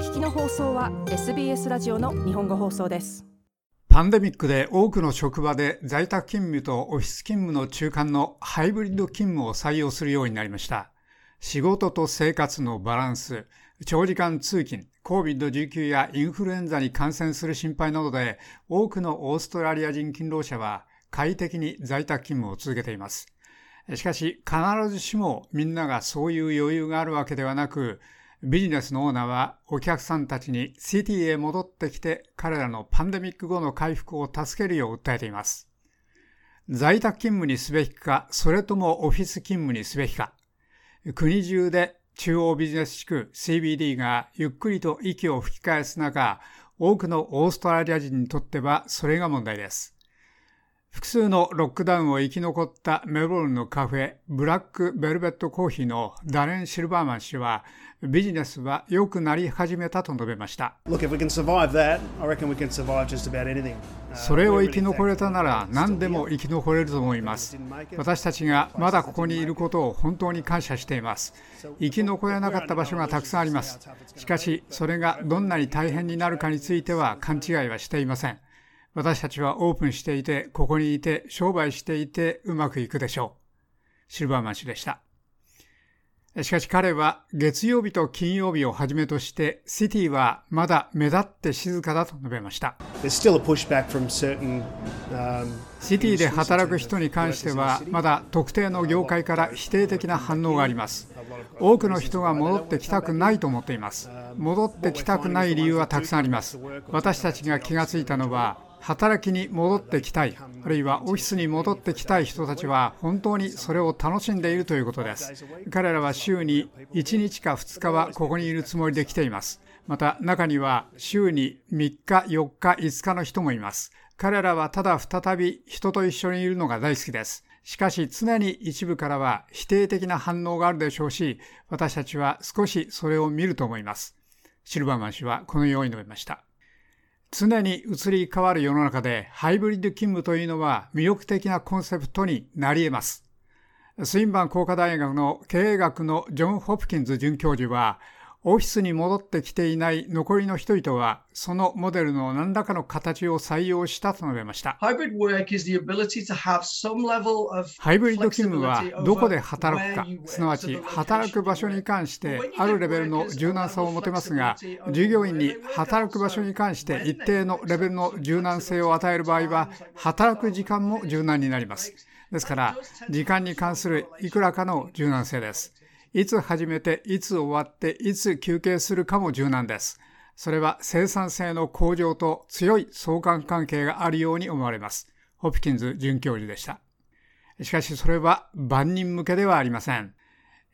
聞きの放送は SBS ラジオの日本語放送です。パンデミックで多くの職場で在宅勤務とオフィス勤務の中間のハイブリッド勤務を採用するようになりました。仕事と生活のバランス長時間通勤 COVID-19 やインフルエンザに感染する心配などで多くのオーストラリア人勤労者は快適に在宅勤務を続けています。しかし必ずしもみんながそういう余裕があるわけではなくビジネスのオーナーはお客さんたちにシティへ戻ってきて彼らのパンデミック後の回復を助けるよう訴えています。在宅勤務にすべきか、それともオフィス勤務にすべきか。国中で中央ビジネス地区 CBD がゆっくりと息を吹き返す中、多くのオーストラリア人にとってはそれが問題です。複数のロックダウンを生き残ったメルボルンのカフェ、ブラックベルベットコーヒーのダレン・シルバーマン氏は、ビジネスは良くなり始めたと述べました。それを生き残れたなら何でも生き残れると思います。私たちがまだここにいることを本当に感謝しています。生き残れなかった場所がたくさんあります。しかし、それがどんなに大変になるかについては勘違いはしていません。私たちはオープンしていて、ここにいて、商売していて、うまくいくでしょう。シルバーマン氏でした。しかし彼は月曜日と金曜日をはじめとしてシティはまだ目立って静かだと述べました。シティで働く人に関してはまだ特定の業界から否定的な反応があります。多くの人が戻ってきたくないと思っています。戻ってきたくない理由はたくさんあります。私たちが気がついたのは働きに戻ってきたい、あるいはオフィスに戻ってきたい人たちは本当にそれを楽しんでいるということです。彼らは週に1日か2日はここにいるつもりで来ています。また中には週に3日、4日、5日の人もいます。彼らはただ再び人と一緒にいるのが大好きです。しかし常に一部からは否定的な反応があるでしょうし、私たちは少しそれを見ると思います。シルバーマン氏はこのように述べました。常に移り変わる世の中でハイブリッド勤務というのは魅力的なコンセプトになり得ます。スインバン工科大学の経営学のジョン・ホプキンズ准教授は、オフィスに戻ってきていない残りの人々は、そのモデルの何らかの形を採用したと述べました。ハイブリッド勤務はどこで働くか、すなわち働く場所に関してあるレベルの柔軟さを持てますが、従業員に働く場所に関して一定のレベルの柔軟性を与える場合は、働く時間も柔軟になります。ですから、時間に関するいくらかの柔軟性です。いつ始めて、いつ終わって、いつ休憩するかも柔軟です。それは生産性の向上と強い相関関係があるように思われます。ホプキンズ准教授でした。しかしそれは万人向けではありません。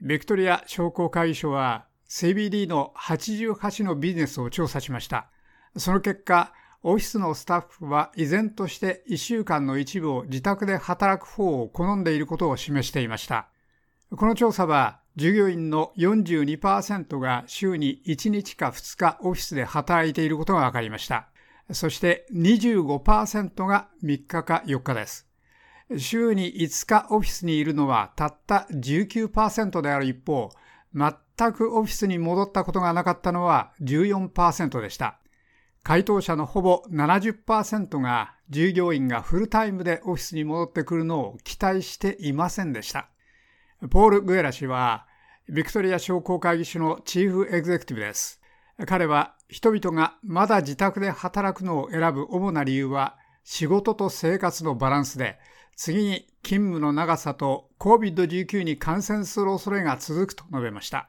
ビクトリア商工会議所は CBD の88のビジネスを調査しました。その結果、オフィスのスタッフは依然として1週間の一部を自宅で働く方を好んでいることを示していました。この調査は従業員の42%が週に1日か2日オフィスで働いていることが分かりました。そして25%が3日か4日です。週に5日オフィスにいるのはたった19%である一方、全くオフィスに戻ったことがなかったのは14%でした。回答者のほぼ70%が従業員がフルタイムでオフィスに戻ってくるのを期待していませんでした。ポール・グエラ氏は、ビクトリア商工会議所のチーフエグゼクティブです。彼は人々がまだ自宅で働くのを選ぶ主な理由は仕事と生活のバランスで、次に勤務の長さと COVID-19 に感染する恐れが続くと述べました。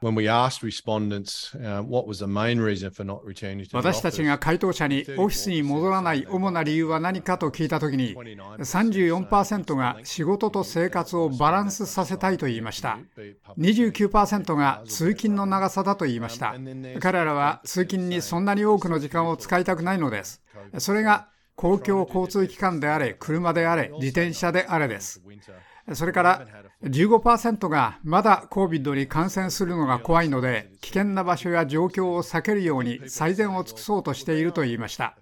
私たちが回答者にオフィスに戻らない主な理由は何かと聞いたときに、34%が仕事と生活をバランスさせたいと言いました。29%が通勤の長さだと言いました。彼らは通勤にそんなに多くの時間を使いたくないのです。それが公共交通機関であれ、車であれ、自転車であれです。それから15%がまだ COVID に感染するのが怖いので、危険な場所や状況を避けるように最善を尽くそうとしていると言いました。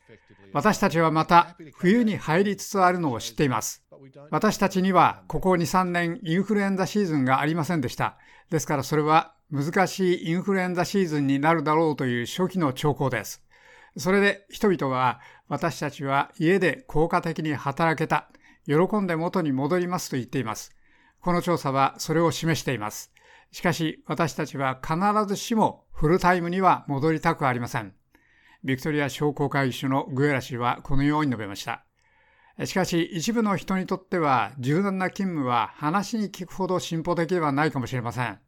私たちはまた冬に入りつつあるのを知っています。私たちにはここ2、3年インフルエンザシーズンがありませんでした。ですからそれは難しいインフルエンザシーズンになるだろうという初期の兆候です。それで人々は私たちは家で効果的に働けた、喜んで元に戻りますと言っています。この調査はそれを示しています。しかし私たちは必ずしもフルタイムには戻りたくありません。ビクトリア商工会議所のグエラ氏はこのように述べました。しかし一部の人にとっては柔軟な勤務は話に聞くほど進歩的ではないかもしれません。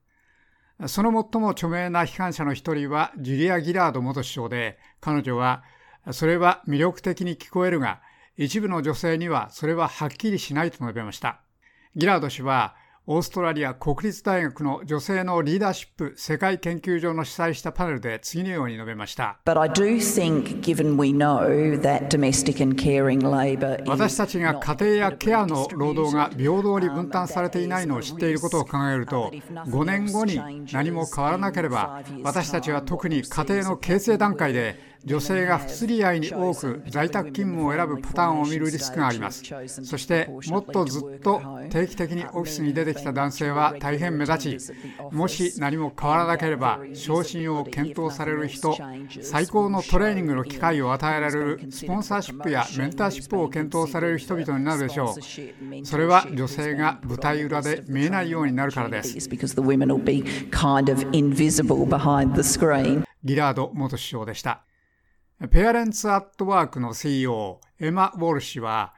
その最も著名な批判者の一人はジュリア・ギラード元首相で、彼女は、それは魅力的に聞こえるが、一部の女性にはそれははっきりしないと述べました。ギラード氏は、オーストラリア国立大学の女性のリーダーシップ世界研究所の主催したパネルで次のように述べました。私たちが家庭やケアの労働が平等に分担されていないのを知っていることを考えると、5年後に何も変わらなければ、私たちは特に家庭の形成段階で女性が不釣り合いに多く在宅勤務を選ぶパターンを見るリスクがあります。そしてもっとずっと定期的にオフィスに出てきた男性は大変目立ち、もし何も変わらなければ昇進を検討される人、最高のトレーニングの機会を与えられるスポンサーシップやメンターシップを検討される人々になるでしょう。それは女性が舞台裏で見えないようになるからです。ギラード元首相でした。ペアレンツ・アット・ワークの CEO エマ・ウォル氏は、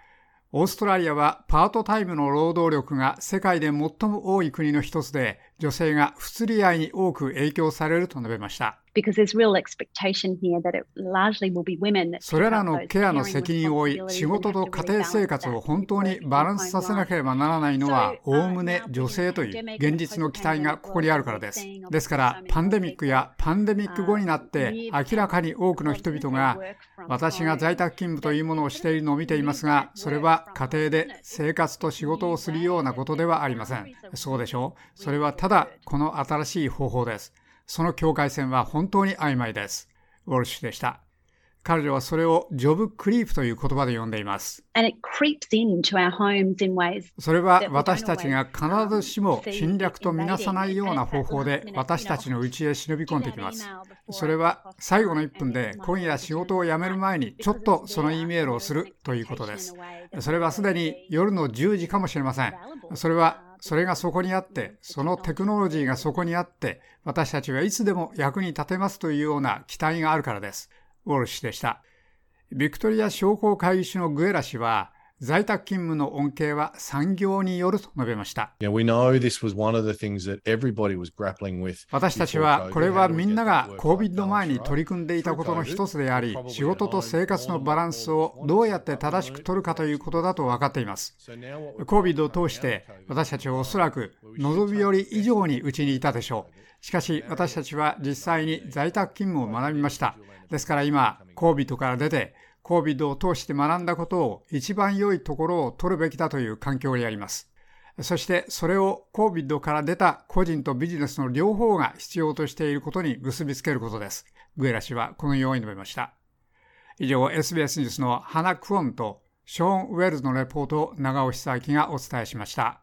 オーストラリアはパートタイムの労働力が世界で最も多い国の一つで、女性が不釣り合いに多く影響されると述べました。それらのケアの責任を負い、仕事と家庭生活を本当にバランスさせなければならないのは、おおむね女性という現実の期待がここにあるからです。ですから、パンデミックやパンデミック後になって、明らかに多くの人々が、私が在宅勤務というものをしているのを見ていますが、それは家庭で生活と仕事をするようなことではありません。そうでしょうそれはただこの新しい方法です。その境界線は本当に曖昧です。ウォルシュでした。彼女はそれをジョブクリープという言葉で呼んでいます。それは私たちが必ずしも侵略とみなさないような方法で私たちの家へ忍び込んできます。それは最後の1分で今夜仕事を辞める前にちょっとその E メールをするということです。それはすでに夜の10時かもしれません。それはそれがそこにあって、そのテクノロジーがそこにあって、私たちはいつでも役に立てますというような期待があるからです。ウォルシュでした。ビクトリア商工会議所のグエラ氏は、在宅勤務の恩恵は産業によると述べました。私たちはこれはみんなが COVID 前に取り組んでいたことの一つであり、仕事と生活のバランスをどうやって正しく取るかということだと分かっています。COVID を通して私たちはおそらく望みより以上にうちにいたでしょう。しかし私たちは実際に在宅勤務を学びました。ですから今、COVID から出て COVID を通して学んだことを一番良いところを取るべきだという環境にあります。そしてそれを COVID から出た個人とビジネスの両方が必要としていることに結びつけることです。グエラ氏はこのように述べました。以上、SBS ニュースのハナ・クオンとショーン・ウェルズのレポートを長尾久明がお伝えしました。